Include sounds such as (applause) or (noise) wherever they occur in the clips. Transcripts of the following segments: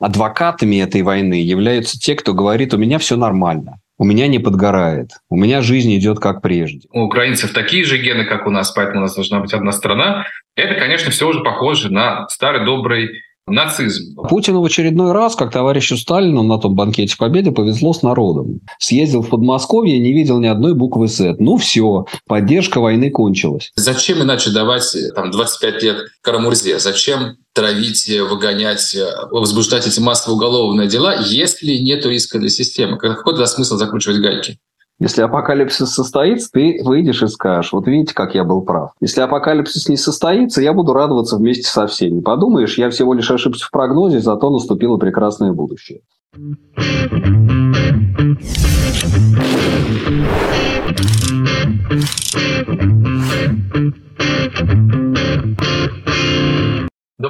Адвокатами этой войны являются те, кто говорит, у меня все нормально. У меня не подгорает. У меня жизнь идет как прежде. У украинцев такие же гены, как у нас, поэтому у нас должна быть одна страна. Это, конечно, все уже похоже на старый добрый нацизм. Путину в очередной раз, как товарищу Сталину на том банкете Победы, повезло с народом. Съездил в Подмосковье, не видел ни одной буквы «С». Ну все, поддержка войны кончилась. Зачем иначе давать там, 25 лет Карамурзе? Зачем травить, выгонять, возбуждать эти массовые уголовные дела, если нет риска для системы? Какой тогда смысл закручивать гайки? Если апокалипсис состоится, ты выйдешь и скажешь, вот видите, как я был прав. Если апокалипсис не состоится, я буду радоваться вместе со всеми. Подумаешь, я всего лишь ошибся в прогнозе, зато наступило прекрасное будущее.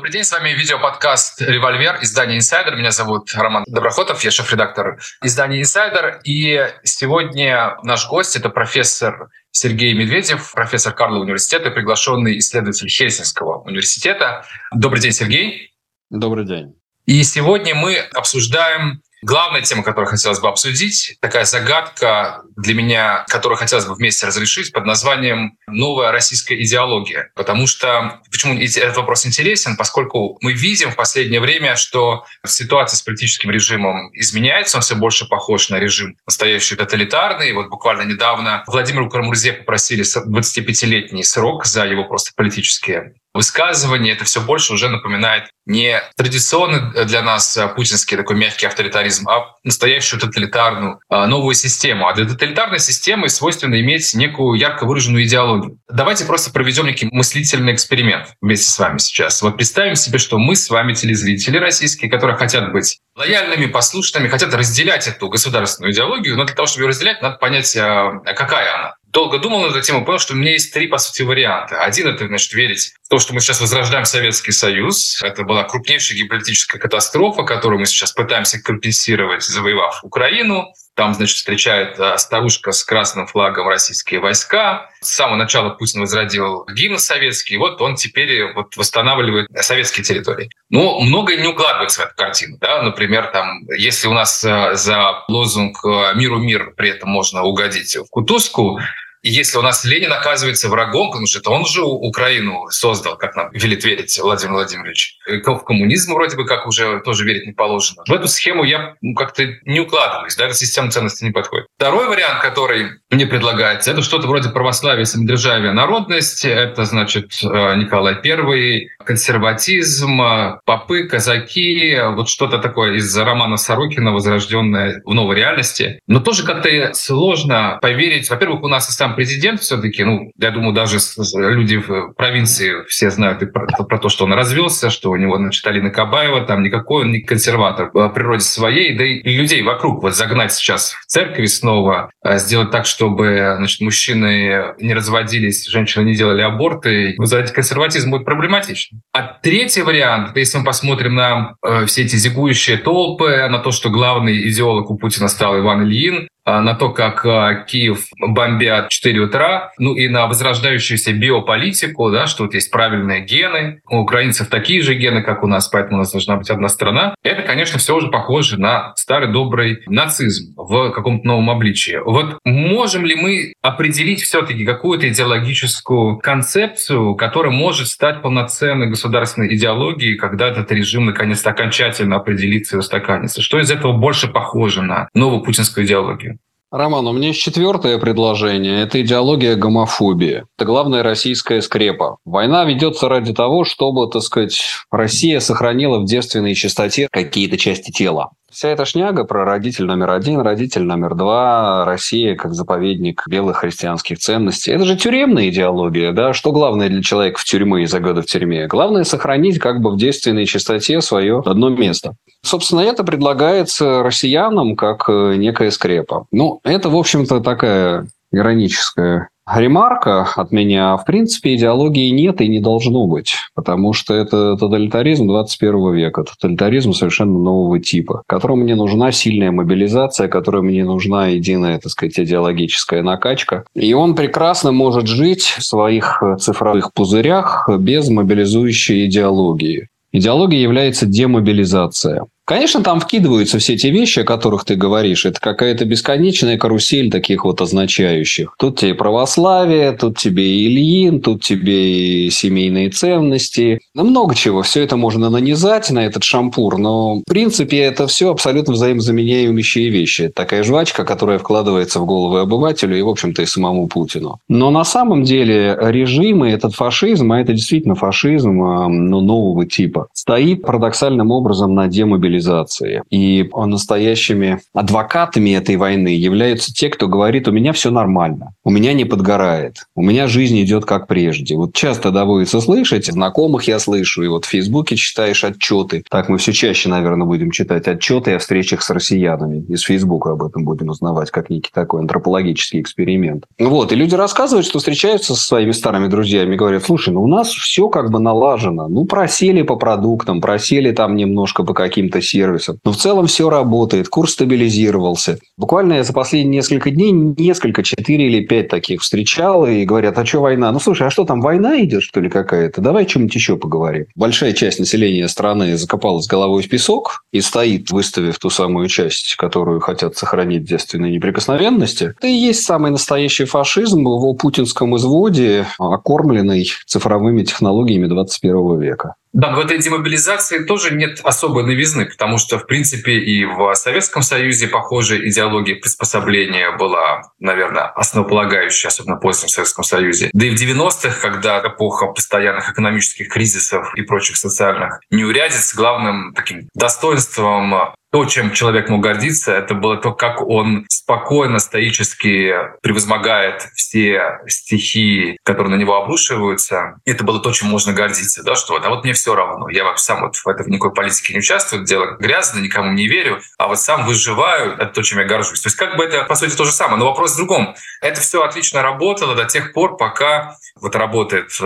Добрый день, с вами видеоподкаст «Револьвер», издание «Инсайдер». Меня зовут Роман Доброхотов, я шеф-редактор издания «Инсайдер». И сегодня наш гость – это профессор Сергей Медведев, профессор Карлова университета, приглашенный исследователь Хельсинского университета. Добрый день, Сергей. Добрый день. И сегодня мы обсуждаем Главная тема, которую хотелось бы обсудить, такая загадка для меня, которую хотелось бы вместе разрешить под названием «Новая российская идеология». Потому что, почему этот вопрос интересен? Поскольку мы видим в последнее время, что ситуация с политическим режимом изменяется, он все больше похож на режим настоящий тоталитарный. Вот буквально недавно Владимиру Карамурзе попросили 25-летний срок за его просто политические высказывания. Это все больше уже напоминает не традиционный для нас э, путинский такой мягкий авторитаризм, а настоящую тоталитарную э, новую систему. А для тоталитарной системы свойственно иметь некую ярко выраженную идеологию. Давайте просто проведем некий мыслительный эксперимент вместе с вами сейчас. Вот представим себе, что мы с вами телезрители российские, которые хотят быть лояльными, послушными, хотят разделять эту государственную идеологию, но для того, чтобы ее разделять, надо понять, э, какая она долго думал на эту тему, понял, что у меня есть три, по сути, варианта. Один — это, значит, верить в то, что мы сейчас возрождаем Советский Союз. Это была крупнейшая геополитическая катастрофа, которую мы сейчас пытаемся компенсировать, завоевав Украину. Там, значит, встречает э, старушка с красным флагом российские войска. С самого начала Путин возродил гимн советский. Вот он теперь вот восстанавливает советские территории. Но многое не укладывается в эту картину. Да? Например, там, если у нас э, за лозунг э, «Миру мир» при этом можно угодить в кутузку, и если у нас Ленин оказывается врагом, потому что это он же Украину создал, как нам велит верить Владимир Владимирович. В коммунизм вроде бы как уже тоже верить не положено. В эту схему я ну, как-то не укладываюсь, да, эта система ценностей не подходит. Второй вариант, который мне предлагается, это что-то вроде православия, самодержавия, народности. Это, значит, э, Николай I, консерватизм, попы, казаки, вот что-то такое из романа Сорокина, возрожденное в новой реальности. Но тоже как-то сложно поверить. Во-первых, у нас и сам президент все-таки, ну, я думаю, даже люди в провинции все знают и про, про то, что он развелся, что у него, значит, Алина Кабаева, там никакой он не консерватор по природе своей, да и людей вокруг вот загнать сейчас в церкви снова, а сделать так, чтобы, значит, мужчины не разводились, женщины не делали аборты, вызывать консерватизм будет проблематично. А третий вариант, если мы посмотрим на э, все эти зигующие толпы, на то, что главный идеолог у Путина стал Иван Ильин, а, на то, как а, Киев бомбят в 4 утра, ну и на возрождающуюся биополитику, да, что вот есть правильные гены, у украинцев такие же гены, как у нас, поэтому у нас должна быть одна страна. Это, конечно, все уже похоже на старый добрый нацизм в каком-то новом обличии. Вот можем ли мы определить все-таки какую-то идеологическую концепцию, которая может стать полноценной государственной идеологией, когда этот режим наконец-то окончательно определится и устаканится? Что из этого больше похоже на новую путинскую идеологию? Роман, у меня есть четвертое предложение. Это идеология гомофобии. Это главная российская скрепа. Война ведется ради того, чтобы, так сказать, Россия сохранила в девственной чистоте какие-то части тела. Вся эта шняга про родитель номер один, родитель номер два, Россия как заповедник белых христианских ценностей. Это же тюремная идеология, да? Что главное для человека в тюрьме и за годы в тюрьме? Главное сохранить как бы в действенной чистоте свое одно место. Собственно, это предлагается россиянам как э, некая скрепа. Ну, это, в общем-то, такая ироническая ремарка от меня. В принципе, идеологии нет и не должно быть, потому что это тоталитаризм 21 века, тоталитаризм совершенно нового типа, которому не нужна сильная мобилизация, которому не нужна единая, так сказать, идеологическая накачка. И он прекрасно может жить в своих цифровых пузырях без мобилизующей идеологии. Идеология является демобилизация. Конечно, там вкидываются все те вещи, о которых ты говоришь. Это какая-то бесконечная карусель таких вот означающих. Тут тебе православие, тут тебе и Ильин, тут тебе и семейные ценности. Ну, много чего. Все это можно нанизать на этот шампур, но в принципе это все абсолютно взаимозаменяемые вещи. Такая жвачка, которая вкладывается в голову обывателю и, в общем-то, и самому Путину. Но на самом деле режим и этот фашизм, а это действительно фашизм а, ну, нового типа, стоит парадоксальным образом на демобилизации. И настоящими адвокатами этой войны являются те, кто говорит, у меня все нормально, у меня не подгорает, у меня жизнь идет как прежде. Вот часто доводится слышать, знакомых я слышу, и вот в Фейсбуке читаешь отчеты. Так мы все чаще, наверное, будем читать отчеты о встречах с россиянами. Из Фейсбука об этом будем узнавать, как некий такой антропологический эксперимент. Вот, и люди рассказывают, что встречаются со своими старыми друзьями говорят, слушай, ну у нас все как бы налажено. Ну, просели по продуктам, просели там немножко по каким-то сервисам. Но в целом все работает, курс стабилизировался. Буквально я за последние несколько дней несколько, четыре или пять таких встречал и говорят, а что война? Ну, слушай, а что там, война идет, что ли, какая-то? Давай чем-нибудь еще поговорим. Большая часть населения страны закопалась головой в песок и стоит, выставив ту самую часть, которую хотят сохранить девственной неприкосновенности. Это и есть самый настоящий фашизм в его путинском изводе, окормленный цифровыми технологиями 21 века. Да, в этой демобилизации тоже нет особой новизны, потому что, в принципе, и в Советском Союзе похожая идеология приспособления была, наверное, основополагающей, особенно в позднем Советском Союзе. Да и в 90-х, когда эпоха постоянных экономических кризисов и прочих социальных неурядиц, главным таким достоинством то, чем человек мог гордиться, это было то, как он спокойно, стоически превозмогает все стихии, которые на него обрушиваются. Это было то, чем можно гордиться, да, что вот, а вот мне все равно. Я вообще сам вот в этой никакой политике не участвую, дело грязно, никому не верю, а вот сам выживаю, это то, чем я горжусь. То есть как бы это, по сути, то же самое. Но вопрос в другом. Это все отлично работало до тех пор, пока вот работает э,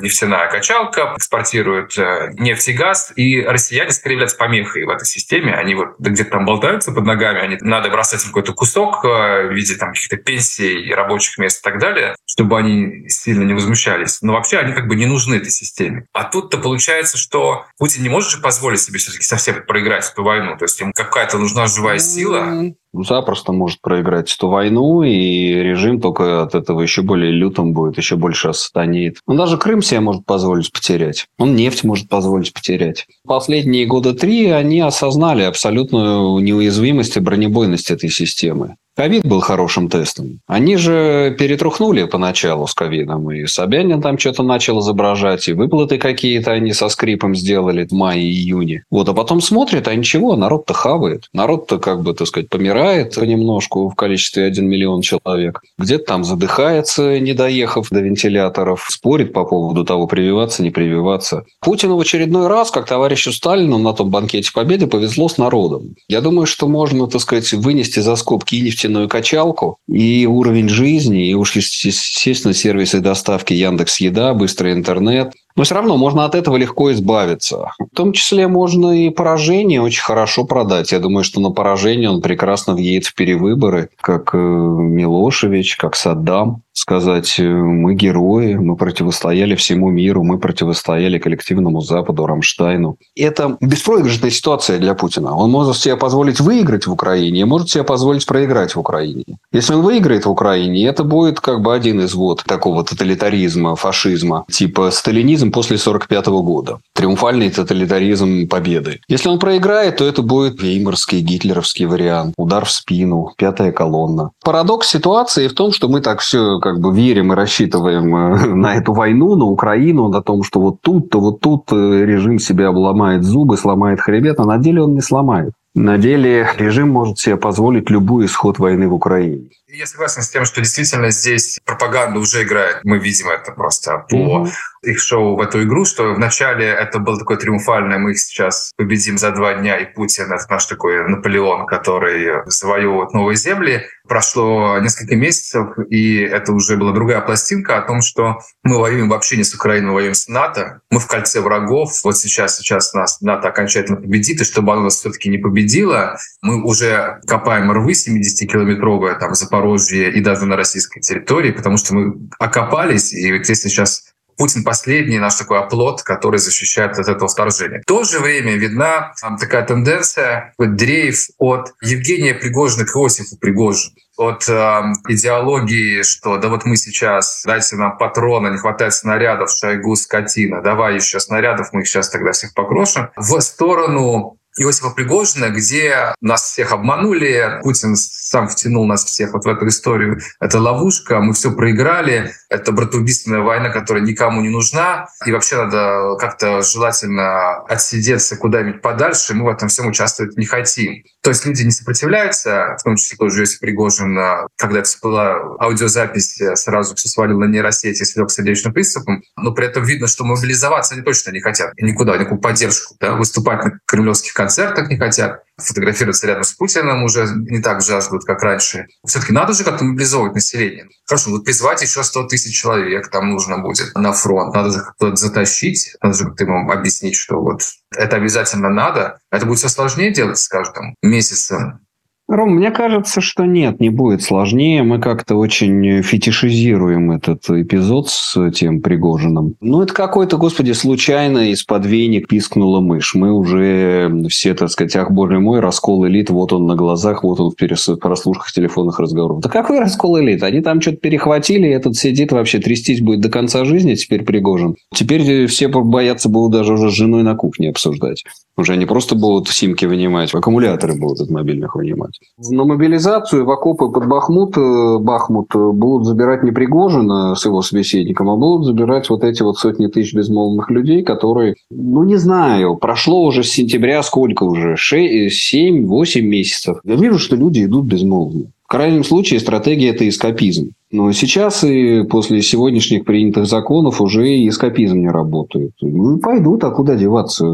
нефтяная качалка, экспортирует э, нефть и газ, и россияне скорее являются помехой в этой системе. Они вот где-то там болтаются под ногами, они, надо бросать им какой-то кусок э, в виде там каких-то пенсий, рабочих мест и так далее, чтобы они сильно не возмущались. Но вообще они как бы не нужны этой системе. А тут-то получается, что Путин не может же позволить себе все-таки совсем проиграть эту войну. То есть ему какая-то нужна живая сила, запросто может проиграть эту войну, и режим только от этого еще более лютым будет, еще больше осатанеет. Он даже Крым себе может позволить потерять. Он нефть может позволить потерять. Последние года три они осознали абсолютную неуязвимость и бронебойность этой системы. Ковид был хорошим тестом. Они же перетрухнули поначалу с ковидом. И Собянин там что-то начал изображать, и выплаты какие-то они со скрипом сделали в мае-июне. Вот, а потом смотрят, а ничего, народ-то хавает. Народ-то, как бы, так сказать, помирает понемножку в количестве 1 миллион человек. Где-то там задыхается, не доехав до вентиляторов. Спорит по поводу того, прививаться, не прививаться. Путину в очередной раз, как товарищу Сталину на том банкете Победы, повезло с народом. Я думаю, что можно, так сказать, вынести за скобки и нефтяную нефтяную качалку, и уровень жизни, и уж, естественно, сервисы доставки Яндекс Еда, быстрый интернет, но все равно можно от этого легко избавиться. В том числе можно и поражение очень хорошо продать. Я думаю, что на поражение он прекрасно въедет в перевыборы, как э, Милошевич, как Саддам. Сказать, э, мы герои, мы противостояли всему миру, мы противостояли коллективному Западу, Рамштайну. Это беспроигрышная ситуация для Путина. Он может себе позволить выиграть в Украине, может себе позволить проиграть в Украине. Если он выиграет в Украине, это будет как бы один из вот такого тоталитаризма, фашизма, типа сталинизм тоталитаризм после 1945 года. Триумфальный тоталитаризм победы. Если он проиграет, то это будет веймарский, гитлеровский вариант. Удар в спину, пятая колонна. Парадокс ситуации в том, что мы так все как бы верим и рассчитываем э, (laughs) на эту войну, на Украину, на том, что вот тут-то, вот тут э, режим себя обломает зубы, сломает хребет, а на деле он не сломает. На деле режим может себе позволить любой исход войны в Украине. Я согласен с тем, что действительно здесь пропаганда уже играет. Мы видим это просто по mm-hmm. их шоу в эту игру, что вначале это было такое триумфальное, мы их сейчас победим за два дня, и Путин — это наш такой Наполеон, который завоевывает новые земли. Прошло несколько месяцев, и это уже была другая пластинка о том, что мы воюем вообще не с Украиной, мы воюем с НАТО. Мы в кольце врагов. Вот сейчас, сейчас нас НАТО окончательно победит, и чтобы оно нас все-таки не победило, мы уже копаем рвы 70-километровые там, за Запорожье и даже на российской территории, потому что мы окопались, и вот если сейчас Путин последний наш такой оплот, который защищает от этого вторжения. В то же время видна такая тенденция, дрейф от Евгения Пригожина к Иосифу Пригожину от э, идеологии, что да вот мы сейчас, дайте нам патрона, не хватает снарядов, Шойгу скотина, давай еще снарядов, мы их сейчас тогда всех покрошим, в сторону Иосифа Пригожина, где нас всех обманули, Путин сам втянул нас всех вот в эту историю. Это ловушка, мы все проиграли, это братоубийственная война, которая никому не нужна, и вообще надо как-то желательно отсидеться куда-нибудь подальше, мы в этом всем участвовать не хотим. То есть люди не сопротивляются, в том числе тоже Иосиф Пригожин, когда это была аудиозапись, сразу все свалил на нейросети, слег сердечным приступом, но при этом видно, что мобилизоваться они точно не хотят никуда, никакую поддержку, да, выступать на кремлевских концертах не хотят, фотографироваться рядом с Путиным уже не так жаждут, как раньше. Все-таки надо же как-то мобилизовывать население. Хорошо, вот призвать еще 100 тысяч человек там нужно будет на фронт. Надо же как-то затащить, надо же как-то ему объяснить, что вот это обязательно надо. Это будет все сложнее делать с каждым месяцем. Ром, мне кажется, что нет, не будет сложнее. Мы как-то очень фетишизируем этот эпизод с тем Пригожиным. Ну, это какой-то, господи, случайно из-под веник пискнула мышь. Мы уже все, так сказать, ах, боже мой, раскол элит, вот он на глазах, вот он в прослушках телефонных разговоров. Да какой раскол элит? Они там что-то перехватили, этот сидит вообще трястись будет до конца жизни теперь Пригожин. Теперь все боятся будут даже уже с женой на кухне обсуждать. Уже не просто будут симки вынимать, аккумуляторы будут от мобильных вынимать. На мобилизацию в окопы под Бахмут, э, Бахмут э, будут забирать не Пригожина с его собеседником, а будут забирать вот эти вот сотни тысяч безмолвных людей, которые, ну не знаю, прошло уже с сентября сколько уже, 7-8 месяцев. Я вижу, что люди идут безмолвно. В крайнем случае стратегия – это эскапизм. Но сейчас и после сегодняшних принятых законов уже и эскапизм не работает. Ну пойдут, а куда деваться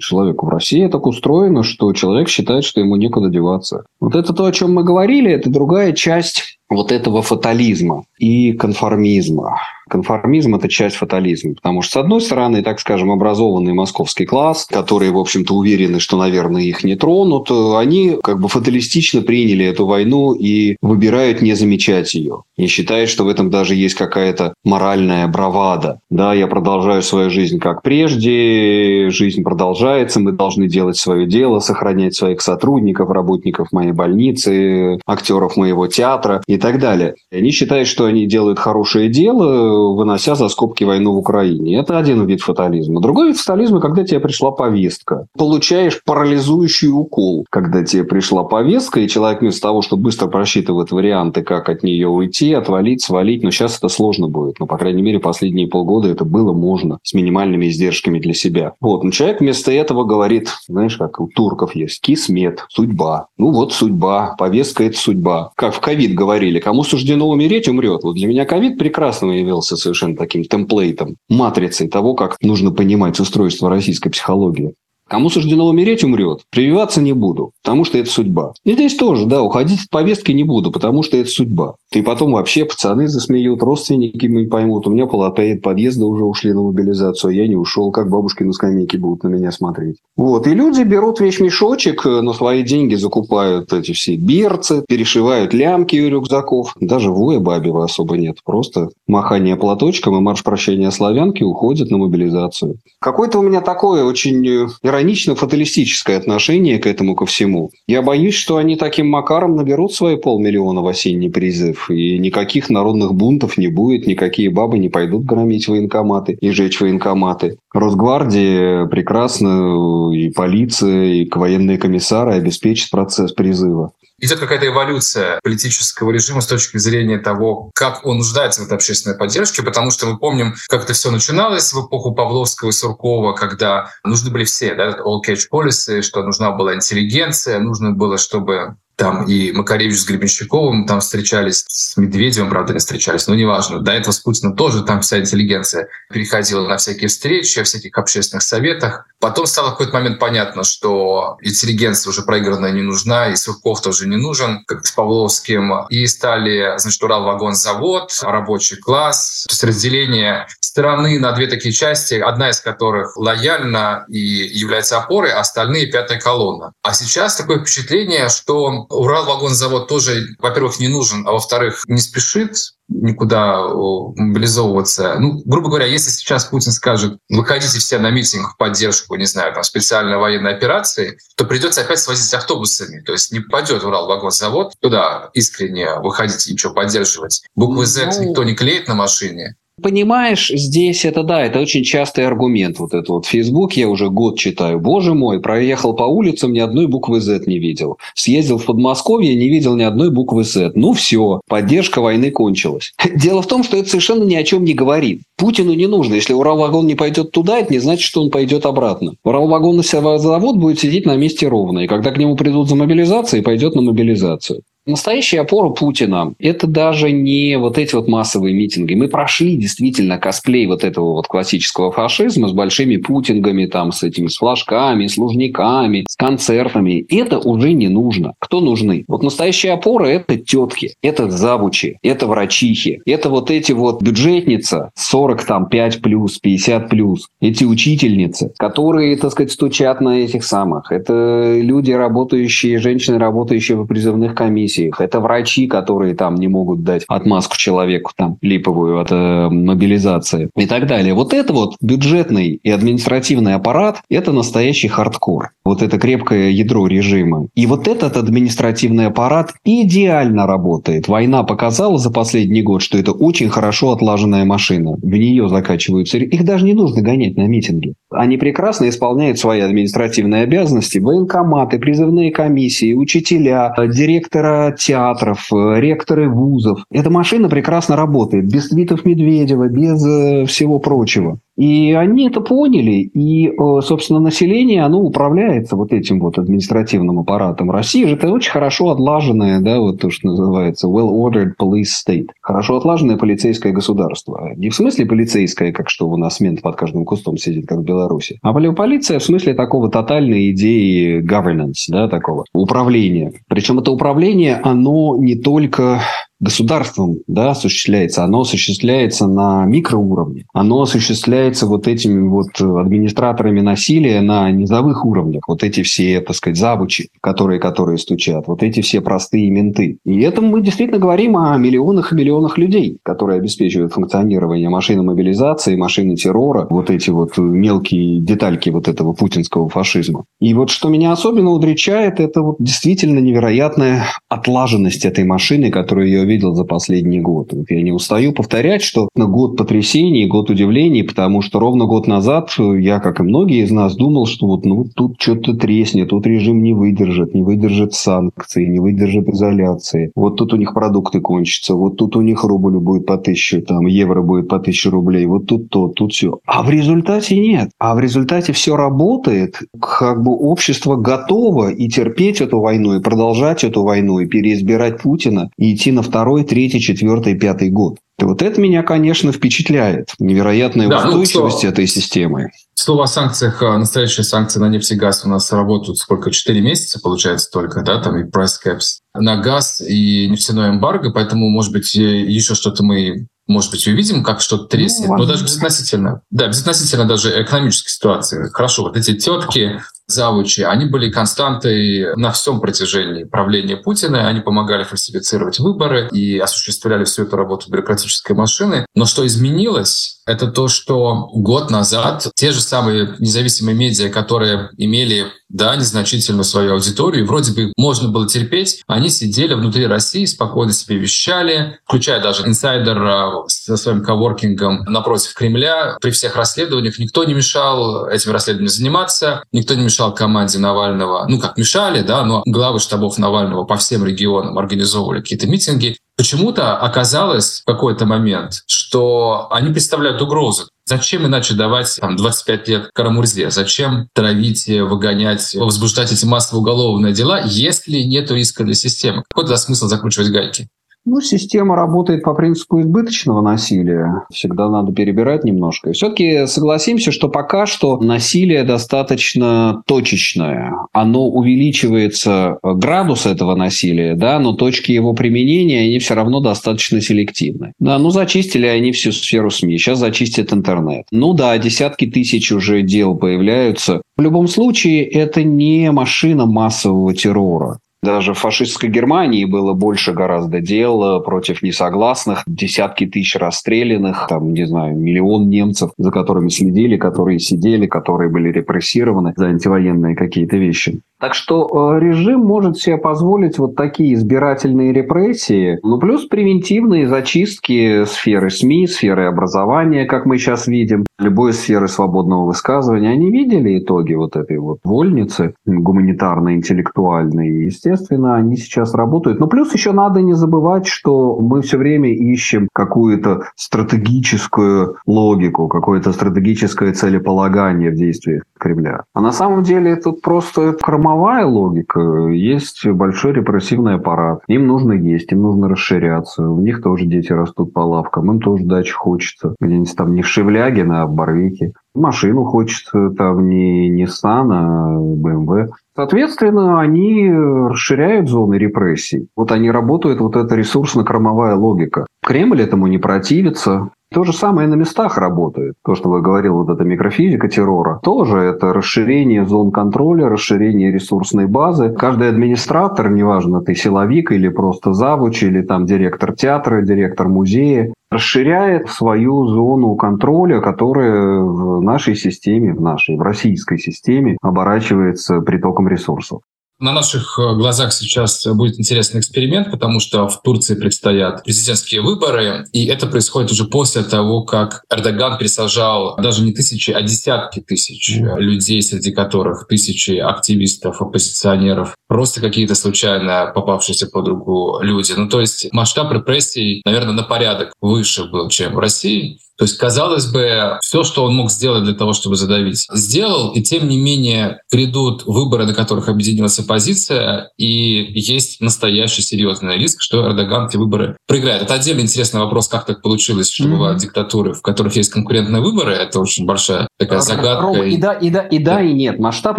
человеку? В России так устроено, что человек считает, что ему некуда деваться. Вот это то, о чем мы говорили, это другая часть вот этого фатализма и конформизма. Конформизм – это часть фатализма. Потому что, с одной стороны, так скажем, образованный московский класс, которые, в общем-то, уверены, что, наверное, их не тронут, они как бы фаталистично приняли эту войну и выбирают не замечать ее. И считают, что в этом даже есть какая-то моральная бравада. Да, я продолжаю свою жизнь как прежде, жизнь продолжается, мы должны делать свое дело, сохранять своих сотрудников, работников моей больницы, актеров моего театра и так далее. И они считают, что они делают хорошее дело, вынося за скобки войну в Украине. Это один вид фатализма. Другой вид фатализма, когда тебе пришла повестка. Получаешь парализующий укол, когда тебе пришла повестка, и человек вместо того, чтобы быстро просчитывать варианты, как от нее уйти, отвалить, свалить, но сейчас это сложно будет. Но, по крайней мере, последние полгода это было можно с минимальными издержками для себя. Вот. Но человек вместо этого говорит, знаешь, как у турков есть, кисмет, судьба. Ну вот судьба, повестка – это судьба. Как в ковид говорили, говорили, кому суждено умереть, умрет. Вот для меня ковид прекрасно явился совершенно таким темплейтом, матрицей того, как нужно понимать устройство российской психологии. Кому суждено умереть, умрет. Прививаться не буду, потому что это судьба. И здесь тоже, да, уходить от повестки не буду, потому что это судьба. И потом вообще пацаны засмеют, родственники не поймут. У меня полотает подъезда уже ушли на мобилизацию, а я не ушел. Как бабушки на скамейке будут на меня смотреть. Вот. И люди берут весь мешочек, э, на свои деньги закупают эти все берцы, перешивают лямки у рюкзаков. Даже воя бабева особо нет. Просто махание платочком и марш прощения славянки уходят на мобилизацию. Какое-то у меня такое очень э, иронично-фаталистическое отношение к этому ко всему. Я боюсь, что они таким макаром наберут свои полмиллиона в осенний призыв, и никаких народных бунтов не будет, никакие бабы не пойдут громить военкоматы и жечь военкоматы. Росгвардия прекрасно, и полиция, и военные комиссары обеспечат процесс призыва идет какая-то эволюция политического режима с точки зрения того, как он нуждается в этой общественной поддержке, потому что мы помним, как это все начиналось в эпоху Павловского и Суркова, когда нужны были все, да, all catch policy, что нужна была интеллигенция, нужно было, чтобы там и Макаревич с Гребенщиковым там встречались, с Медведевым, правда, не встречались, но неважно. До этого с Путиным тоже там вся интеллигенция переходила на всякие встречи, о всяких общественных советах. Потом стало в какой-то момент понятно, что интеллигенция уже проигранная не нужна, и Сурков тоже не нужен, как с Павловским. И стали, значит, Уралвагонзавод, рабочий класс, то есть разделение страны на две такие части, одна из которых лояльна и является опорой, а остальные — пятая колонна. А сейчас такое впечатление, что Уралвагонзавод тоже, во-первых, не нужен, а во-вторых, не спешит никуда мобилизовываться. Ну, грубо говоря, если сейчас Путин скажет, выходите все на митинг в поддержку, не знаю, там, специальной военной операции, то придется опять свозить автобусами. То есть не пойдет Урал-вагонзавод туда искренне выходить и ничего поддерживать. Буквы Z ну, никто не клеит на машине. Понимаешь, здесь это да, это очень частый аргумент. Вот это вот Facebook я уже год читаю. Боже мой, проехал по улицам, ни одной буквы Z не видел. Съездил в Подмосковье, не видел ни одной буквы Z. Ну все, поддержка войны кончилась. (laughs) Дело в том, что это совершенно ни о чем не говорит. Путину не нужно. Если Уралвагон не пойдет туда, это не значит, что он пойдет обратно. Уралвагон завод будет сидеть на месте ровно. И когда к нему придут за мобилизацией, пойдет на мобилизацию. Настоящая опора Путина – это даже не вот эти вот массовые митинги. Мы прошли действительно косплей вот этого вот классического фашизма с большими путингами, там, с этими с флажками, с лужниками, с концертами. Это уже не нужно. Кто нужны? Вот настоящая опора – это тетки, это завучи, это врачихи, это вот эти вот бюджетница 45 плюс, 50 плюс, эти учительницы, которые, так сказать, стучат на этих самых. Это люди, работающие, женщины, работающие в призывных комиссиях комиссиях. Это врачи, которые там не могут дать отмазку человеку там липовую от э, мобилизации и так далее. Вот это вот бюджетный и административный аппарат – это настоящий хардкор. Вот это крепкое ядро режима. И вот этот административный аппарат идеально работает. Война показала за последний год, что это очень хорошо отлаженная машина. В нее закачиваются. Их даже не нужно гонять на митинги. Они прекрасно исполняют свои административные обязанности. Военкоматы, призывные комиссии, учителя, директора театров, э, ректоры вузов. Эта машина прекрасно работает, без твитов Медведева, без э, всего прочего. И они это поняли, и, э, собственно, население, оно управляется вот этим вот административным аппаратом. Россия же это очень хорошо отлаженное, да, вот то, что называется well-ordered police state. Хорошо отлаженное полицейское государство. Не в смысле полицейское, как что у нас мент под каждым кустом сидит, как в Беларуси, а полиция в смысле такого тотальной идеи governance, да, такого управления. Причем это управление, оно не только государством да, осуществляется, оно осуществляется на микроуровне, оно осуществляется вот этими вот администраторами насилия на низовых уровнях, вот эти все, так сказать, завучи, которые, которые стучат, вот эти все простые менты. И это мы действительно говорим о миллионах и миллионах людей, которые обеспечивают функционирование машины мобилизации, машины террора, вот эти вот мелкие детальки вот этого путинского фашизма. И вот что меня особенно удручает, это вот действительно невероятная отлаженность этой машины, которую я видел за последний год. Я не устаю повторять, что на год потрясений, год удивлений, потому что ровно год назад я, как и многие из нас, думал, что вот ну, тут что-то треснет, тут режим не выдержит, не выдержит санкции, не выдержит изоляции. Вот тут у них продукты кончатся, вот тут у них рубль будет по тысяче, там евро будет по тысяче рублей, вот тут то, тут все. А в результате нет. А в результате все работает, как бы общество готово и терпеть эту войну, и продолжать эту войну, и переизбирать Путина, и идти на второй второй, третий, четвертый, пятый год. И вот это меня, конечно, впечатляет. Невероятная да, ну, устойчивость ну, этой системы. Слово о санкциях. А, настоящие санкции на нефть и газ у нас работают сколько? Четыре месяца, получается, только, да, там и price caps на газ и нефтяной эмбарго, поэтому, может быть, еще что-то мы может быть, увидим, как что-то треснет, ну, но даже безотносительно, да, безотносительно даже экономической ситуации. Хорошо, вот эти тетки, завучи, они были константой на всем протяжении правления Путина, они помогали фальсифицировать выборы и осуществляли всю эту работу бюрократической машины. Но что изменилось, это то, что год назад те же самые независимые медиа, которые имели да, незначительную свою аудиторию, вроде бы можно было терпеть, они сидели внутри России, спокойно себе вещали, включая даже инсайдер а, со своим коворкингом напротив Кремля. При всех расследованиях никто не мешал этим расследованием заниматься, никто не мешал команде Навального, ну как мешали, да, но главы штабов Навального по всем регионам организовывали какие-то митинги. Почему-то оказалось в какой-то момент, что они представляют угрозу. Зачем иначе давать там, 25 лет Карамурзе? Зачем травить, выгонять, возбуждать эти массовые уголовные дела, если нет риска для системы? Какой тогда смысл закручивать гайки? Ну, система работает по принципу избыточного насилия. Всегда надо перебирать немножко. Все-таки согласимся, что пока что насилие достаточно точечное. Оно увеличивается, э, градус этого насилия, да, но точки его применения, они все равно достаточно селективны. Да, ну, зачистили они всю сферу СМИ, сейчас зачистят интернет. Ну да, десятки тысяч уже дел появляются. В любом случае, это не машина массового террора. Даже в фашистской Германии было больше гораздо дел против несогласных, десятки тысяч расстрелянных, там, не знаю, миллион немцев, за которыми следили, которые сидели, которые были репрессированы за антивоенные какие-то вещи. Так что э, режим может себе позволить вот такие избирательные репрессии, ну плюс превентивные зачистки сферы СМИ, сферы образования, как мы сейчас видим, любой сферы свободного высказывания. Они видели итоги вот этой вот вольницы гуманитарно-интеллектуальной. Естественно, они сейчас работают. Но плюс еще надо не забывать, что мы все время ищем какую-то стратегическую логику, какое-то стратегическое целеполагание в действиях Кремля. А на самом деле тут просто кормовая логика. Есть большой репрессивный аппарат. Им нужно есть, им нужно расширяться. У них тоже дети растут по лавкам. Им тоже дачи хочется. Где-нибудь там не в Шевляге, на Барвике. Машину хочется там не Nissan, а BMW. Соответственно, они расширяют зоны репрессий. Вот они работают, вот эта ресурсно-кормовая логика. Кремль этому не противится. То же самое на местах работает. То, что вы говорили, вот эта микрофизика террора, тоже это расширение зон контроля, расширение ресурсной базы. Каждый администратор, неважно, ты силовик или просто завуч, или там директор театра, директор музея, расширяет свою зону контроля, которая в нашей системе, в нашей, в российской системе оборачивается притоком ресурсов. На наших э, глазах сейчас будет интересный эксперимент, потому что в Турции предстоят президентские выборы, и это происходит уже после того, как Эрдоган присажал даже не тысячи, а десятки тысяч людей, среди которых тысячи активистов, оппозиционеров, просто какие-то случайно попавшиеся под руку люди. Ну, то есть масштаб репрессий, наверное, на порядок выше был, чем в России. То есть, казалось бы, все, что он мог сделать для того, чтобы задавить, сделал, и тем не менее грядут выборы, на которых объединилась оппозиция, и есть настоящий серьезный риск, что Эрдоган эти выборы проиграет. Это отдельно интересный вопрос, как так получилось, что mm-hmm. бывают диктатуры, в которых есть конкурентные выборы. Это очень большая такая загадка. Рома, и, да, и да, и да, и нет. Масштаб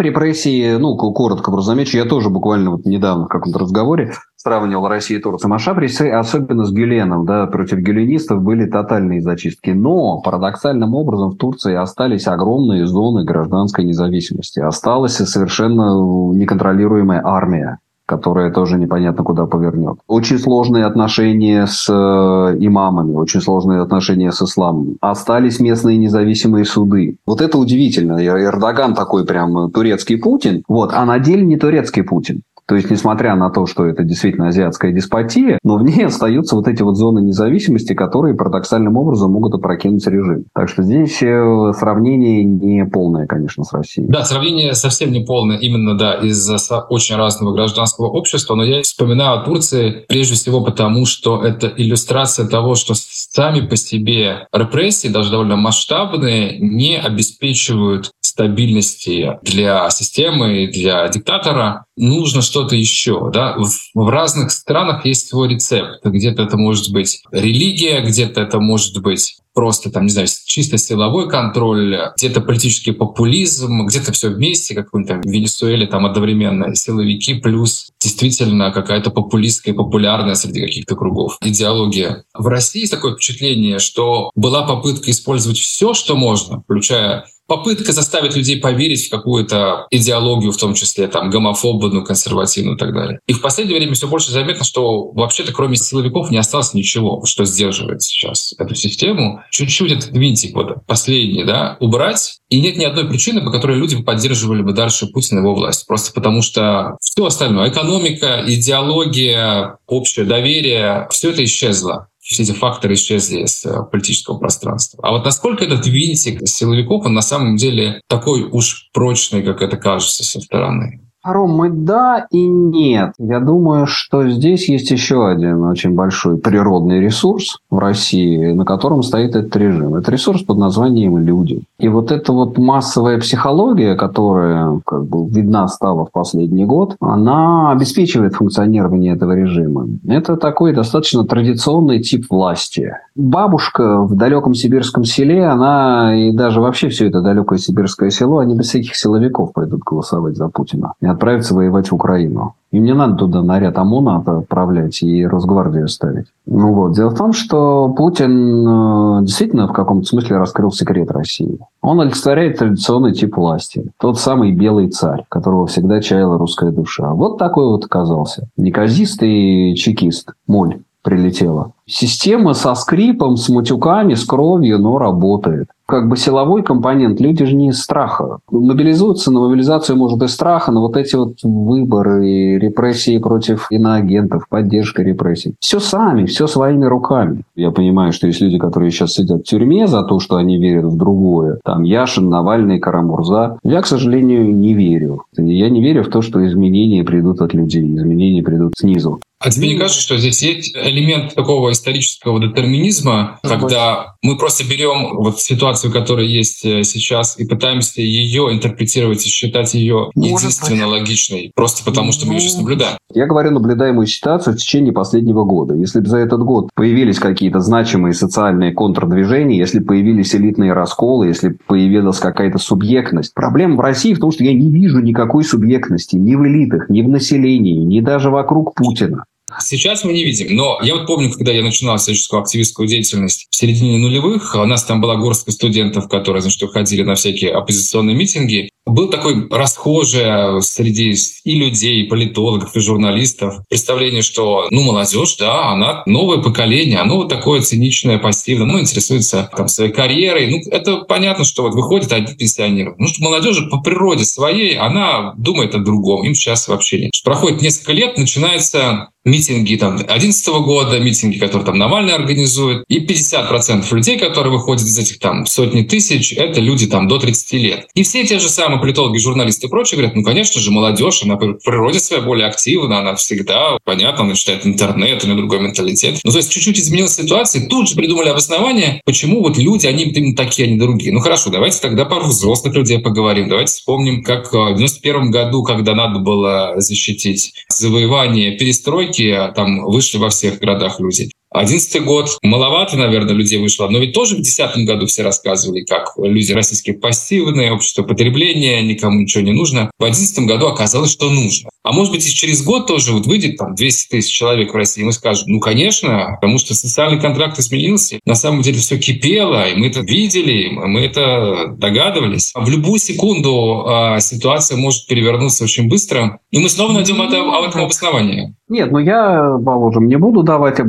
репрессий, ну, коротко просто замечу, я тоже буквально вот недавно в каком-то разговоре сравнивал Россию и Турцию. Машабрис, особенно с Гюленом, да, против гюленистов были тотальные зачистки. Но парадоксальным образом в Турции остались огромные зоны гражданской независимости. Осталась совершенно неконтролируемая армия которая тоже непонятно куда повернет. Очень сложные отношения с э, имамами, очень сложные отношения с исламом. Остались местные независимые суды. Вот это удивительно. Эрдоган такой прям турецкий Путин, вот, а на деле не турецкий Путин. То есть, несмотря на то, что это действительно азиатская деспотия, но в ней остаются вот эти вот зоны независимости, которые парадоксальным образом могут опрокинуть режим. Так что здесь э, сравнение не полное, конечно, с Россией. Да, сравнение совсем не полное, именно, да, из-за очень разного гражданского общества. Но я вспоминаю о Турции прежде всего потому, что это иллюстрация того, что сами по себе репрессии, даже довольно масштабные, не обеспечивают стабильности для системы и для диктатора нужно что-то еще. Да? В, в разных странах есть свой рецепт. Где-то это может быть религия, где-то это может быть просто, там, не знаю, чисто силовой контроль, где-то политический популизм, где-то все вместе, как в Венесуэле, там одновременно силовики плюс действительно какая-то популистская, популярная среди каких-то кругов идеология. В России такое впечатление, что была попытка использовать все, что можно, включая попытка заставить людей поверить в какую-то идеологию, в том числе там гомофобную, консервативную и так далее. И в последнее время все больше заметно, что вообще-то кроме силовиков не осталось ничего, что сдерживает сейчас эту систему. Чуть-чуть этот винтик вот последний, да, убрать, и нет ни одной причины, по которой люди поддерживали бы дальше Путина его власть. Просто потому что все остальное, экономика, идеология, общее доверие, все это исчезло все эти факторы исчезли с э, политического пространства. А вот насколько этот винтик силовиков, он на самом деле такой уж прочный, как это кажется со стороны? Ром, и да, и нет. Я думаю, что здесь есть еще один очень большой природный ресурс в России, на котором стоит этот режим. Это ресурс под названием люди. И вот эта вот массовая психология, которая как бы видна стала в последний год, она обеспечивает функционирование этого режима. Это такой достаточно традиционный тип власти бабушка в далеком сибирском селе, она и даже вообще все это далекое сибирское село, они без всяких силовиков пойдут голосовать за Путина и отправятся воевать в Украину. Им не надо туда наряд ОМОНа отправлять и Росгвардию ставить. Ну вот. Дело в том, что Путин э, действительно в каком-то смысле раскрыл секрет России. Он олицетворяет традиционный тип власти. Тот самый белый царь, которого всегда чаяла русская душа. Вот такой вот оказался. Неказистый чекист, моль прилетела. Система со скрипом, с матюками, с кровью, но работает. Как бы силовой компонент. Люди же не из страха. Мобилизуются на мобилизацию, может, из страха, но вот эти вот выборы, репрессии против иноагентов, поддержка репрессий. Все сами, все своими руками. Я понимаю, что есть люди, которые сейчас сидят в тюрьме за то, что они верят в другое. Там Яшин, Навальный, Карамурза. Я, к сожалению, не верю. Я не верю в то, что изменения придут от людей. Изменения придут снизу. А тебе не кажется, что здесь есть элемент такого исторического детерминизма, когда мы просто берем вот ситуацию, которая есть э, сейчас, и пытаемся ее интерпретировать и считать ее единственно логичной, просто потому что мы ее сейчас наблюдаем? Я говорю наблюдаемую ситуацию в течение последнего года. Если бы за этот год появились какие-то значимые социальные контрдвижения, если появились элитные расколы, если появилась какая-то субъектность. Проблема в России в том, что я не вижу никакой субъектности ни в элитах, ни в населении, ни даже вокруг Путина. Сейчас мы не видим. Но я вот помню, когда я начинал всяческую активистскую деятельность в середине нулевых, у нас там была горстка студентов, которые, значит, выходили на всякие оппозиционные митинги. Был такой расхожее среди и людей, и политологов, и журналистов представление, что, ну, молодежь, да, она новое поколение, оно вот такое циничное, пассивное, ну, интересуется там своей карьерой. Ну, это понятно, что вот выходит один пенсионер. Ну, что молодежь по природе своей, она думает о другом, им сейчас вообще нет. Проходит несколько лет, начинается митинги там 2011 года, митинги, которые там Навальный организует, и 50% людей, которые выходят из этих там сотни тысяч, это люди там до 30 лет. И все те же самые политологи, журналисты и прочие говорят, ну, конечно же, молодежь, она по природе своей более активна, она всегда, понятно, она читает интернет, у нее другой менталитет. Ну, то есть чуть-чуть изменилась ситуация, тут же придумали обоснование, почему вот люди, они именно такие, а не другие. Ну, хорошо, давайте тогда пару взрослых людей поговорим. Давайте вспомним, как в 91 году, когда надо было защитить завоевание перестройки, а там вышли во всех городах люди. Одиннадцатый год, маловато, наверное, людей вышло, но ведь тоже в десятом году все рассказывали, как люди российские пассивные, общество потребления, никому ничего не нужно. В одиннадцатом году оказалось, что нужно. А может быть, и через год тоже вот выйдет там 200 тысяч человек в России, и мы скажем, ну, конечно, потому что социальный контракт изменился. На самом деле все кипело, и мы это видели, мы это догадывались. В любую секунду а, ситуация может перевернуться очень быстро, и мы снова найдем это, об этом обоснование. Нет, ну я, положим, не буду давать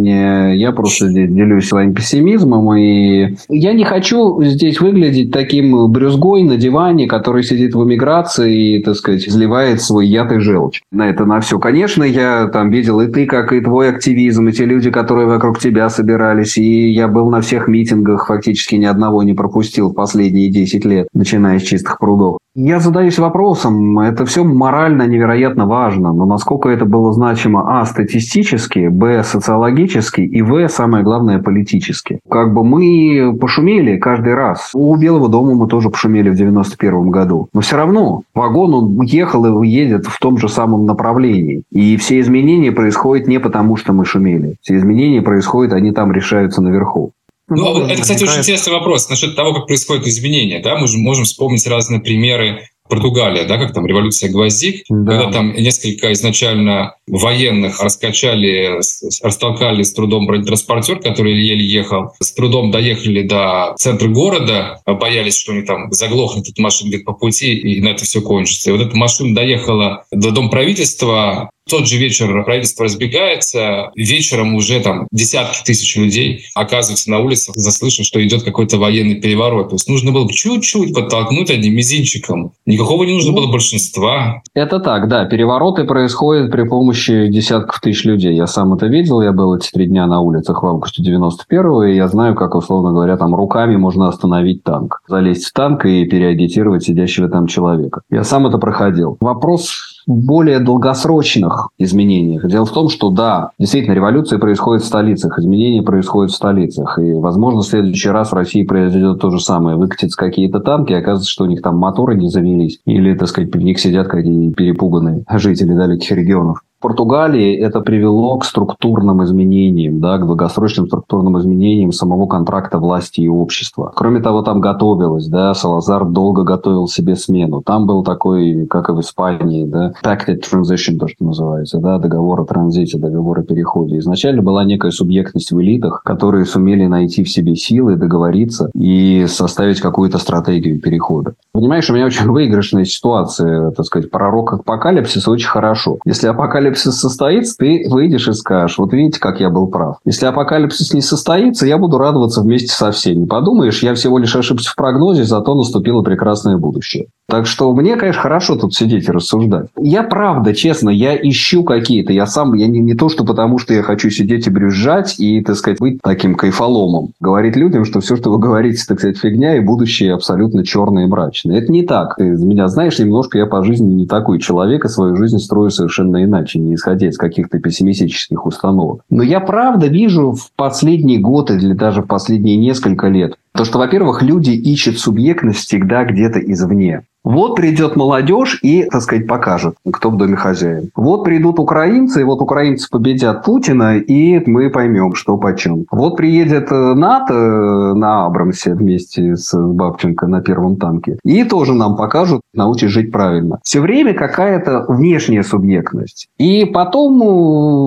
обоснования, я просто здесь делюсь своим пессимизмом, и я не хочу здесь выглядеть таким брюзгой на диване, который сидит в эмиграции и, так сказать, изливает свой яд и желчь. На это на все. Конечно, я там видел и ты, как и твой активизм, и те люди, которые вокруг тебя собирались, и я был на всех митингах, фактически ни одного не пропустил последние 10 лет, начиная с чистых прудов. Я задаюсь вопросом, это все морально невероятно важно, но насколько это было значимо, а, статистически, б, социологически, и, в, самое главное, политически. Как бы мы пошумели каждый раз. У Белого дома мы тоже пошумели в 91 году. Но все равно вагон, он ехал и едет в том же самом направлении. И все изменения происходят не потому, что мы шумели. Все изменения происходят, они там решаются наверху. Ну, ну это, кстати, очень интересный вопрос насчет того, как происходят изменения. Да? Мы же можем вспомнить разные примеры Португалия, да, как там революция гвоздик, да. когда там несколько изначально военных раскачали, растолкали с трудом бронетранспортер, который еле ехал, с трудом доехали до центра города, боялись, что они там заглохнут эта машина где-то по пути, и на это все кончится. И вот эта машина доехала до Дом правительства, тот же вечер правительство разбегается, вечером уже там десятки тысяч людей оказываются на улицах, заслышав, что идет какой-то военный переворот. То есть нужно было чуть-чуть подтолкнуть одним мизинчиком. Никакого не нужно ну, было большинства. Это так, да. Перевороты происходят при помощи десятков тысяч людей. Я сам это видел, я был эти три дня на улицах в августе 91-го, и я знаю, как, условно говоря, там руками можно остановить танк. Залезть в танк и переагитировать сидящего там человека. Я сам это проходил. Вопрос более долгосрочных изменениях. Дело в том, что да, действительно, революция происходит в столицах, изменения происходят в столицах. И, возможно, в следующий раз в России произойдет то же самое. Выкатятся какие-то танки, оказывается, что у них там моторы не завелись. Или, так сказать, при них сидят какие-то перепуганные жители далеких регионов. Португалии это привело к структурным изменениям, да, к долгосрочным структурным изменениям самого контракта власти и общества. Кроме того, там готовилось, да, Салазар долго готовил себе смену. Там был такой, как и в Испании, да, pacted transition, то, что называется, да, договор о транзите, договор о переходе. Изначально была некая субъектность в элитах, которые сумели найти в себе силы, договориться и составить какую-то стратегию перехода. Понимаешь, у меня очень выигрышная ситуация, так сказать, пророк апокалипсиса очень хорошо. Если апокалипсис состоится, ты выйдешь и скажешь, вот видите, как я был прав. Если апокалипсис не состоится, я буду радоваться вместе со всеми. Подумаешь, я всего лишь ошибся в прогнозе, зато наступило прекрасное будущее. Так что мне, конечно, хорошо тут сидеть и рассуждать. Я правда, честно, я ищу какие-то. Я сам, я не, не то, что потому, что я хочу сидеть и брюзжать и, так сказать, быть таким кайфоломом. Говорить людям, что все, что вы говорите, так сказать, фигня, и будущее абсолютно черное и мрачное. Это не так. Ты меня знаешь немножко, я по жизни не такой человек, и свою жизнь строю совершенно иначе, не исходя из каких-то пессимистических установок. Но я правда вижу в последний год или даже в последние несколько лет то, что, во-первых, люди ищут субъектность всегда где-то извне. Вот придет молодежь и, так сказать, покажет, кто в доме хозяин. Вот придут украинцы, и вот украинцы победят Путина, и мы поймем, что почем. Вот приедет э, НАТО э, на Абрамсе вместе с Бабченко на первом танке, и тоже нам покажут, научат жить правильно. Все время какая-то внешняя субъектность. И потом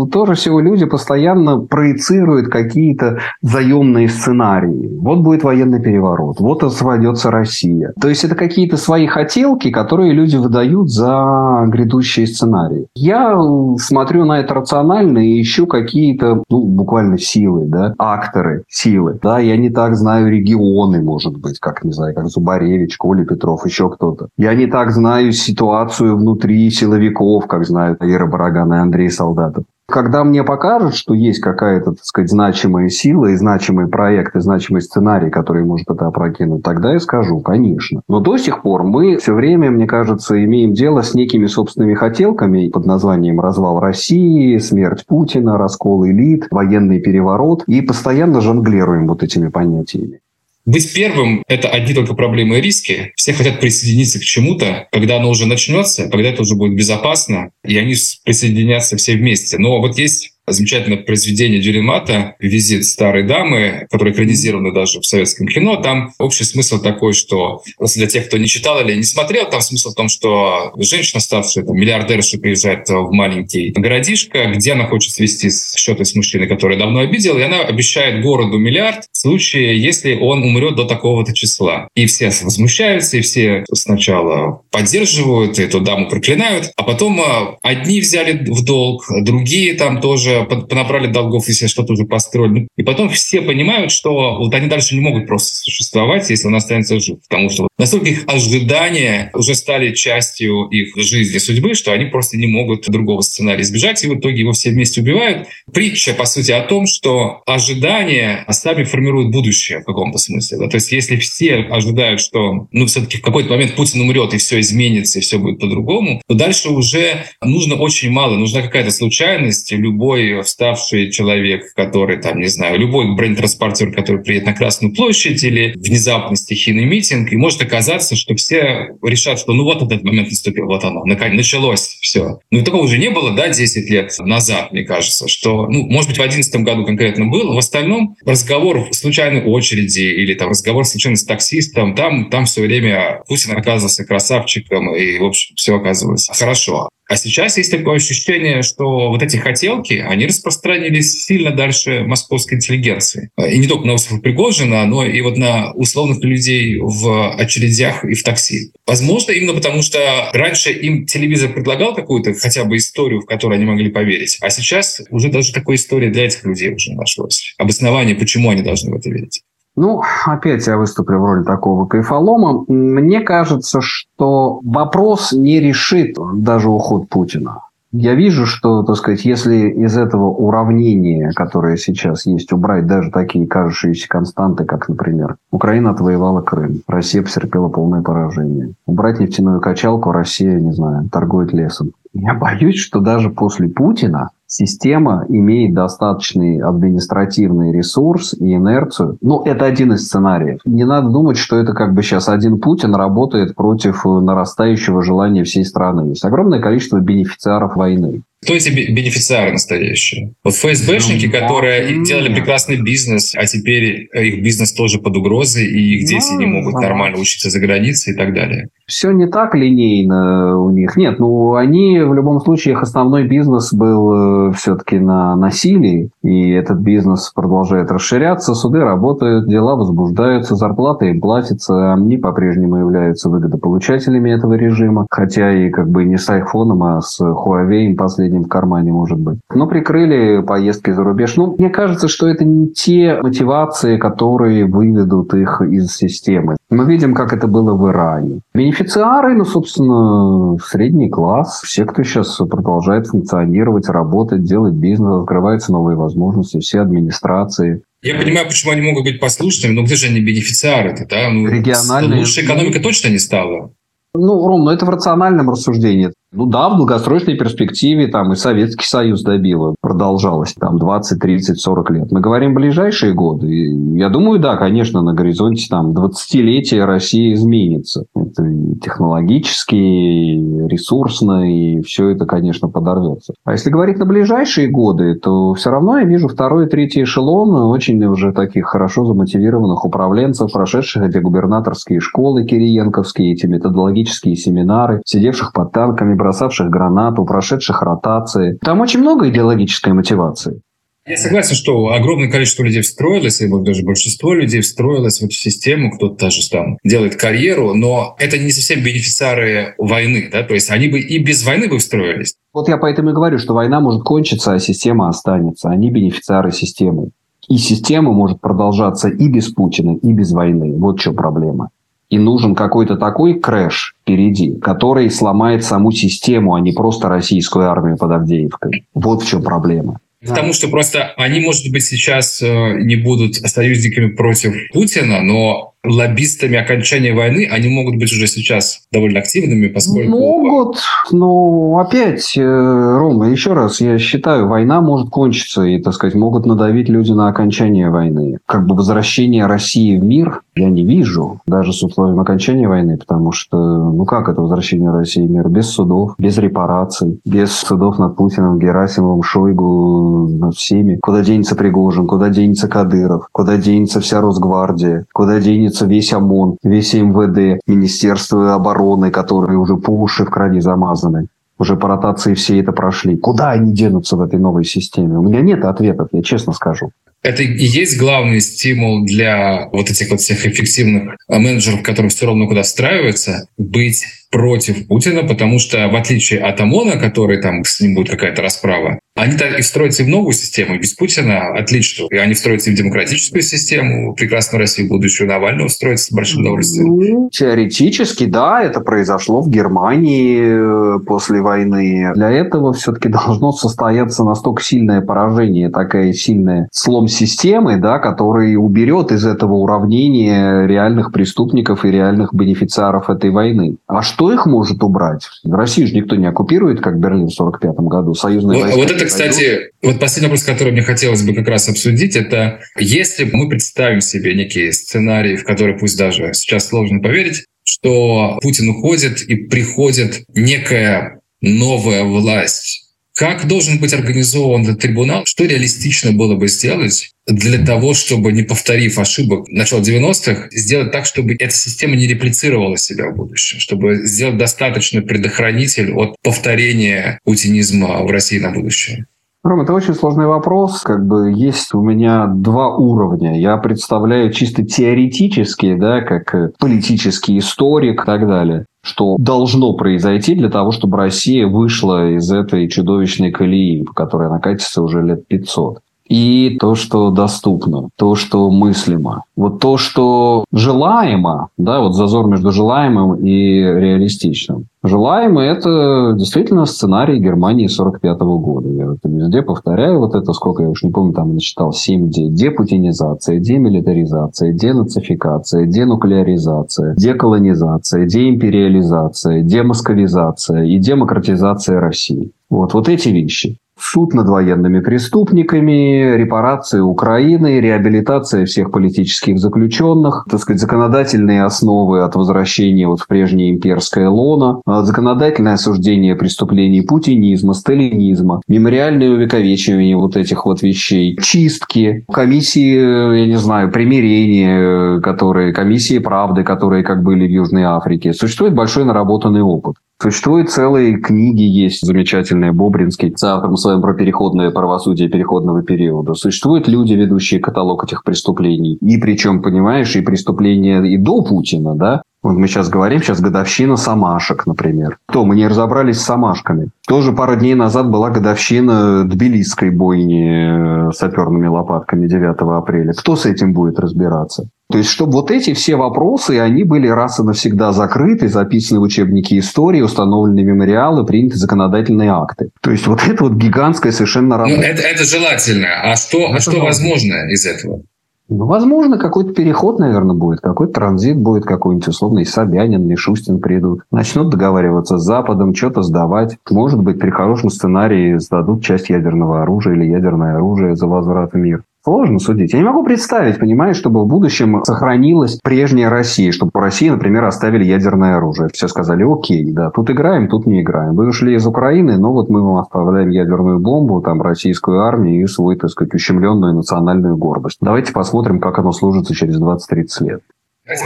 э, тоже всего люди постоянно проецируют какие-то заемные сценарии. Вот будет военный переворот, вот освободится Россия. То есть это какие-то свои хотелки, которые люди выдают за грядущие сценарии. Я смотрю на это рационально и ищу какие-то, ну, буквально силы, да, акторы, силы. Да, я не так знаю регионы, может быть, как, не знаю, как Зубаревич, Коля Петров, еще кто-то. Я не так знаю ситуацию внутри силовиков, как знают Ира Бараган и Андрей Солдатов. Когда мне покажут, что есть какая-то, так сказать, значимая сила и значимый проект, и значимый сценарий, который может это опрокинуть, тогда я скажу, конечно. Но до сих пор мы все время, мне кажется, имеем дело с некими собственными хотелками под названием «Развал России», «Смерть Путина», «Раскол элит», «Военный переворот» и постоянно жонглируем вот этими понятиями. Быть первым — это одни только проблемы и риски. Все хотят присоединиться к чему-то, когда оно уже начнется, когда это уже будет безопасно, и они присоединятся все вместе. Но вот есть замечательное произведение Дюримата «Визит старой дамы», которое экранизировано даже в советском кино. Там общий смысл такой, что просто для тех, кто не читал или не смотрел, там смысл в том, что женщина, ставшая там, миллиардершей, приезжает в маленький городишко, где она хочет свести счеты с мужчиной, который давно обидел, и она обещает городу миллиард в случае, если он умрет до такого-то числа. И все возмущаются, и все сначала поддерживают, эту даму проклинают, а потом а, одни взяли в долг, другие там тоже понабрали долгов, если что-то уже построили. И потом все понимают, что вот они дальше не могут просто существовать, если он останется жив. Потому что настолько их ожидания уже стали частью их жизни, судьбы, что они просто не могут другого сценария избежать, и в итоге его все вместе убивают. Притча, по сути, о том, что ожидания сами формируют будущее в каком-то смысле. Да? То есть если все ожидают, что ну, все-таки в какой-то момент Путин умрет, и все изменится, и все будет по-другому, то дальше уже нужно очень мало. Нужна какая-то случайность, любой любой вставший человек, который, там, не знаю, любой бронетранспортер, который приедет на Красную площадь или внезапно стихийный митинг, и может оказаться, что все решат, что ну вот этот момент наступил, вот оно, началось все. Ну такого уже не было, да, 10 лет назад, мне кажется, что, ну, может быть, в 2011 году конкретно было, в остальном разговор в случайной очереди или там разговор случайно с таксистом, там, там все время Путин оказывался красавчиком, и, в общем, все оказывалось хорошо. А сейчас есть такое ощущение, что вот эти хотелки, они распространились сильно дальше московской интеллигенции. И не только на Осипа Пригожина, но и вот на условных людей в очередях и в такси. Возможно, именно потому что раньше им телевизор предлагал какую-то хотя бы историю, в которую они могли поверить. А сейчас уже даже такой история для этих людей уже нашлось. Обоснование, почему они должны в это верить. Ну, опять я выступлю в роли такого кайфолома. Мне кажется, что вопрос не решит даже уход Путина. Я вижу, что, так сказать, если из этого уравнения, которое сейчас есть, убрать даже такие кажущиеся константы, как, например, Украина отвоевала Крым, Россия потерпела полное поражение. Убрать нефтяную качалку, Россия, не знаю, торгует лесом. Я боюсь, что даже после Путина система имеет достаточный административный ресурс и инерцию. Ну, это один из сценариев. Не надо думать, что это как бы сейчас один Путин работает против нарастающего желания всей страны. Есть огромное количество бенефициаров войны. Кто эти бенефициары настоящие? Вот ФСБшники, ну, которые делали прекрасный бизнес, а теперь их бизнес тоже под угрозой, и их дети не могут нормально учиться за границей и так далее. Все не так линейно у них. Нет, ну они в любом случае, их основной бизнес был э, все-таки на насилии, и этот бизнес продолжает расширяться, суды работают, дела возбуждаются, зарплаты им платятся, они по-прежнему являются выгодополучателями этого режима, хотя и как бы не с айфоном, а с Huawei последним в кармане, может быть. Но прикрыли поездки за рубеж. Ну, мне кажется, что это не те мотивации, которые выведут их из системы. Мы видим, как это было в Иране. Бенефициары, ну, собственно, средний класс, все, кто сейчас продолжает функционировать, работать, делать бизнес, открываются новые возможности, все администрации. Я понимаю, почему они могут быть послушными, но где же они бенефициары-то, да? Ну, Региональные... Лучше экономика точно не стала. Ну, Ром, ну это в рациональном рассуждении. Ну да, в долгосрочной перспективе там и Советский Союз добило, продолжалось там 20, 30, 40 лет. Мы говорим ближайшие годы. И я думаю, да, конечно, на горизонте там 20-летия Россия изменится. Это и технологически, и ресурсно, и все это, конечно, подорвется. А если говорить на ближайшие годы, то все равно я вижу второй и третий эшелон очень уже таких хорошо замотивированных управленцев, прошедших эти губернаторские школы кириенковские, эти методологические семинары, сидевших под танками, бросавших гранату, прошедших ротации. Там очень много идеологической мотивации. Я согласен, что огромное количество людей встроилось, и даже большинство людей встроилось в эту систему, кто-то даже там делает карьеру, но это не совсем бенефициары войны, да, то есть они бы и без войны бы встроились. Вот я поэтому и говорю, что война может кончиться, а система останется. Они бенефициары системы. И система может продолжаться и без Путина, и без войны. Вот в чем проблема. И нужен какой-то такой крэш впереди, который сломает саму систему, а не просто российскую армию под Авдеевкой. Вот в чем проблема. Потому что просто они, может быть, сейчас э, не будут союзниками против Путина, но лоббистами окончания войны, они могут быть уже сейчас довольно активными, поскольку... Могут, но опять, э, Рома, еще раз, я считаю, война может кончиться, и, так сказать, могут надавить люди на окончание войны. Как бы возвращение России в мир я не вижу, даже с условием окончания войны, потому что, ну как это возвращение России в мир? Без судов, без репараций, без судов над Путиным, Герасимовым, Шойгу, над всеми. Куда денется Пригожин, куда денется Кадыров, куда денется вся Росгвардия, куда денется находится весь ОМОН, весь МВД, Министерство обороны, которые уже по уши в крови замазаны. Уже по ротации все это прошли. Куда они денутся в этой новой системе? У меня нет ответов, я честно скажу. Это и есть главный стимул для вот этих вот всех эффективных менеджеров, которые все равно куда встраиваются, быть против Путина, потому что в отличие от ОМОНа, который там с ним будет какая-то расправа, они так и встроятся в новую систему. Без Путина отлично. И они встроятся в демократическую систему. Прекрасную Россию будущую Навального встроится с большим удовольствием. Ну, теоретически, да, это произошло в Германии э, после войны. Для этого все-таки (laughs) должно состояться настолько сильное поражение, такая сильная слом системы, да, который уберет из этого уравнения реальных преступников и реальных бенефициаров этой войны. А что их может убрать? Россию же никто не оккупирует, как Берлин в 1945 году. Союзные вот, вот это это, кстати, вот последний вопрос, который мне хотелось бы как раз обсудить, это если мы представим себе некий сценарий, в который пусть даже сейчас сложно поверить, что Путин уходит и приходит некая новая власть, как должен быть организован этот трибунал? Что реалистично было бы сделать для того, чтобы, не повторив ошибок начала 90-х, сделать так, чтобы эта система не реплицировала себя в будущем, чтобы сделать достаточно предохранитель от повторения путинизма в России на будущее? Ром, это очень сложный вопрос. Как бы есть у меня два уровня. Я представляю чисто теоретически, да, как политический историк и так далее что должно произойти для того, чтобы Россия вышла из этой чудовищной колеи, по которой она катится уже лет 500 и то, что доступно, то, что мыслимо. Вот то, что желаемо, да, вот зазор между желаемым и реалистичным. Желаемый – это действительно сценарий Германии 45 года. Я это везде повторяю вот это, сколько я уж не помню, там насчитал 7 де. Депутинизация, демилитаризация, денацификация, денуклеаризация, деколонизация, деимпериализация, демосковизация и демократизация России. Вот, вот эти вещи. Суд над военными преступниками, репарации Украины, реабилитация всех политических заключенных, так сказать, законодательные основы от возвращения вот в прежнее имперское лоно, а, законодательное осуждение преступлений путинизма, сталинизма, мемориальное увековечивание вот этих вот вещей, чистки, комиссии, я не знаю, примирения, которые, комиссии правды, которые как были в Южной Африке. Существует большой наработанный опыт. Существуют целые книги, есть замечательные Бобринский с автором своим про переходное правосудие переходного периода. Существуют люди, ведущие каталог этих преступлений. И причем, понимаешь, и преступления и до Путина, да, вот мы сейчас говорим, сейчас годовщина самашек, например. То мы не разобрались с самашками. Тоже пару дней назад была годовщина Тбилисской бойни э, саперными лопатками 9 апреля. Кто с этим будет разбираться? То есть, чтобы вот эти все вопросы, они были раз и навсегда закрыты, записаны в учебники истории, установлены мемориалы, приняты законодательные акты. То есть, вот это вот гигантская совершенно работа. Ну, это, это желательно. А что, а что возможно из этого? Ну, возможно, какой-то переход, наверное, будет, какой-то транзит будет, какой-нибудь условный Собянин, Мишустин придут. Начнут договариваться с Западом, что-то сдавать. Может быть, при хорошем сценарии сдадут часть ядерного оружия или ядерное оружие за возврат в мир. Сложно судить. Я не могу представить, понимаешь, чтобы в будущем сохранилась прежняя Россия, чтобы в России, например, оставили ядерное оружие. Все сказали, окей, да, тут играем, тут не играем. Вы ушли из Украины, но вот мы вам оставляем ядерную бомбу, там, российскую армию и свою, так сказать, ущемленную национальную гордость. Давайте посмотрим, как оно служится через 20-30 лет.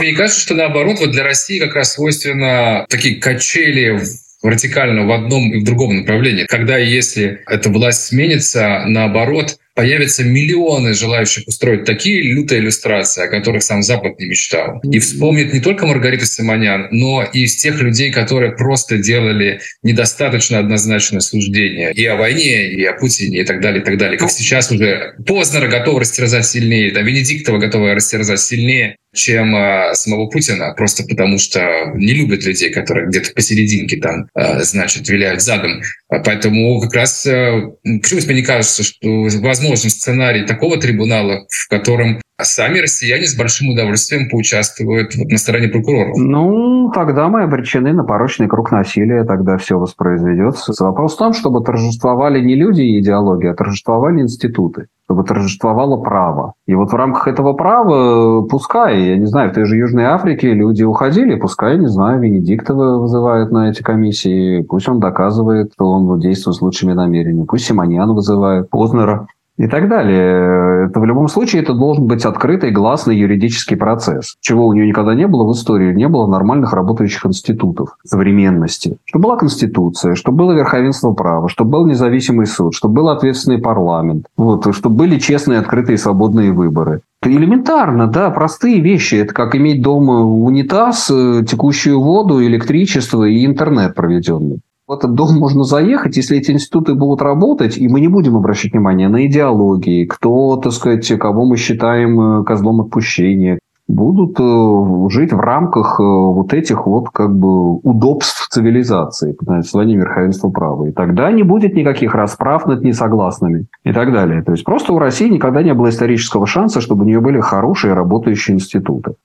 Мне кажется, что наоборот, вот для России как раз свойственно такие качели вертикально в одном и в другом направлении. Когда если эта власть сменится, наоборот, появятся миллионы желающих устроить такие лютые иллюстрации, о которых сам Запад не мечтал. И вспомнит не только Маргарита Симонян, но и из тех людей, которые просто делали недостаточно однозначное суждение и о войне, и о Путине, и так далее, и так далее. Как сейчас уже Познера готов растерзать сильнее, там Венедиктова готова растерзать сильнее чем э, самого Путина, просто потому что не любят людей, которые где-то посерединке там, э, значит, виляют задом. Поэтому как раз, э, почему мне не кажется, что возможен сценарий такого трибунала, в котором сами россияне с большим удовольствием поучаствуют вот на стороне прокуроров? Ну, тогда мы обречены на порочный круг насилия, тогда все воспроизведется. Вопрос в том, чтобы торжествовали не люди и идеологии, а торжествовали институты чтобы торжествовало право. И вот в рамках этого права, пускай, я не знаю, в той же Южной Африке люди уходили, пускай, не знаю, Венедиктова вызывают на эти комиссии, пусть он доказывает, что он действует с лучшими намерениями, пусть Симоньян вызывает, Познера и так далее. Это в любом случае это должен быть открытый, гласный юридический процесс. Чего у нее никогда не было в истории, не было нормальных работающих институтов современности. Что была Конституция, что было верховенство права, что был независимый суд, что был ответственный парламент, вот, что были честные, открытые, свободные выборы. Это элементарно, да, простые вещи. Это как иметь дома унитаз, э, текущую воду, электричество и интернет проведенный в этот дом можно заехать, если эти институты будут работать, и мы не будем обращать внимание на идеологии, кто, так сказать, кого мы считаем э, козлом отпущения, будут э, жить в рамках э, вот этих вот как бы удобств цивилизации, под названием верховенства права. И тогда не будет никаких расправ над несогласными и так далее. То есть просто у России никогда не было исторического шанса, чтобы у нее были хорошие работающие институты.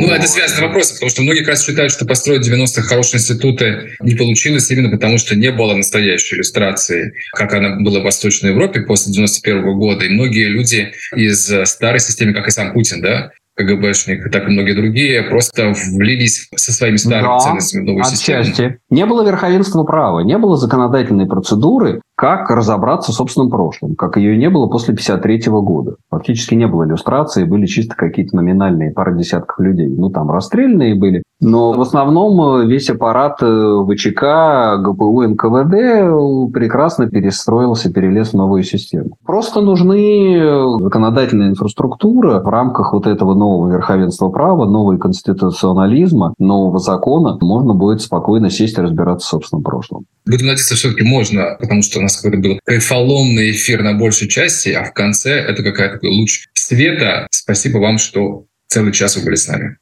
Ну, это связанный вопрос, потому что многие как раз считают, что построить 90-х хорошие институты не получилось именно потому, что не было настоящей иллюстрации, как она была в Восточной Европе после 91 -го года. И многие люди из старой системы, как и сам Путин, да, КГБшник, так и многие другие, просто влились со своими старыми да, ценностями в новую отчасти. систему. Не было верховенства права, не было законодательной процедуры, как разобраться в собственном прошлом, как ее не было после 1953 года. Фактически не было иллюстрации, были чисто какие-то номинальные пара десятков людей. Ну, там расстрельные были. Но в основном э, весь аппарат э, ВЧК, ГПУ, НКВД прекрасно перестроился, перелез в новую систему. Просто нужны э, законодательная инфраструктура в рамках вот этого нового верховенства права, нового конституционализма, нового закона. Можно будет спокойно сесть и разбираться в собственном прошлом. Будем надеяться, все-таки можно, потому что нас какой-то был кайфоломный эфир на большей части, а в конце это какая-то луч света. Спасибо вам, что целый час вы были с нами.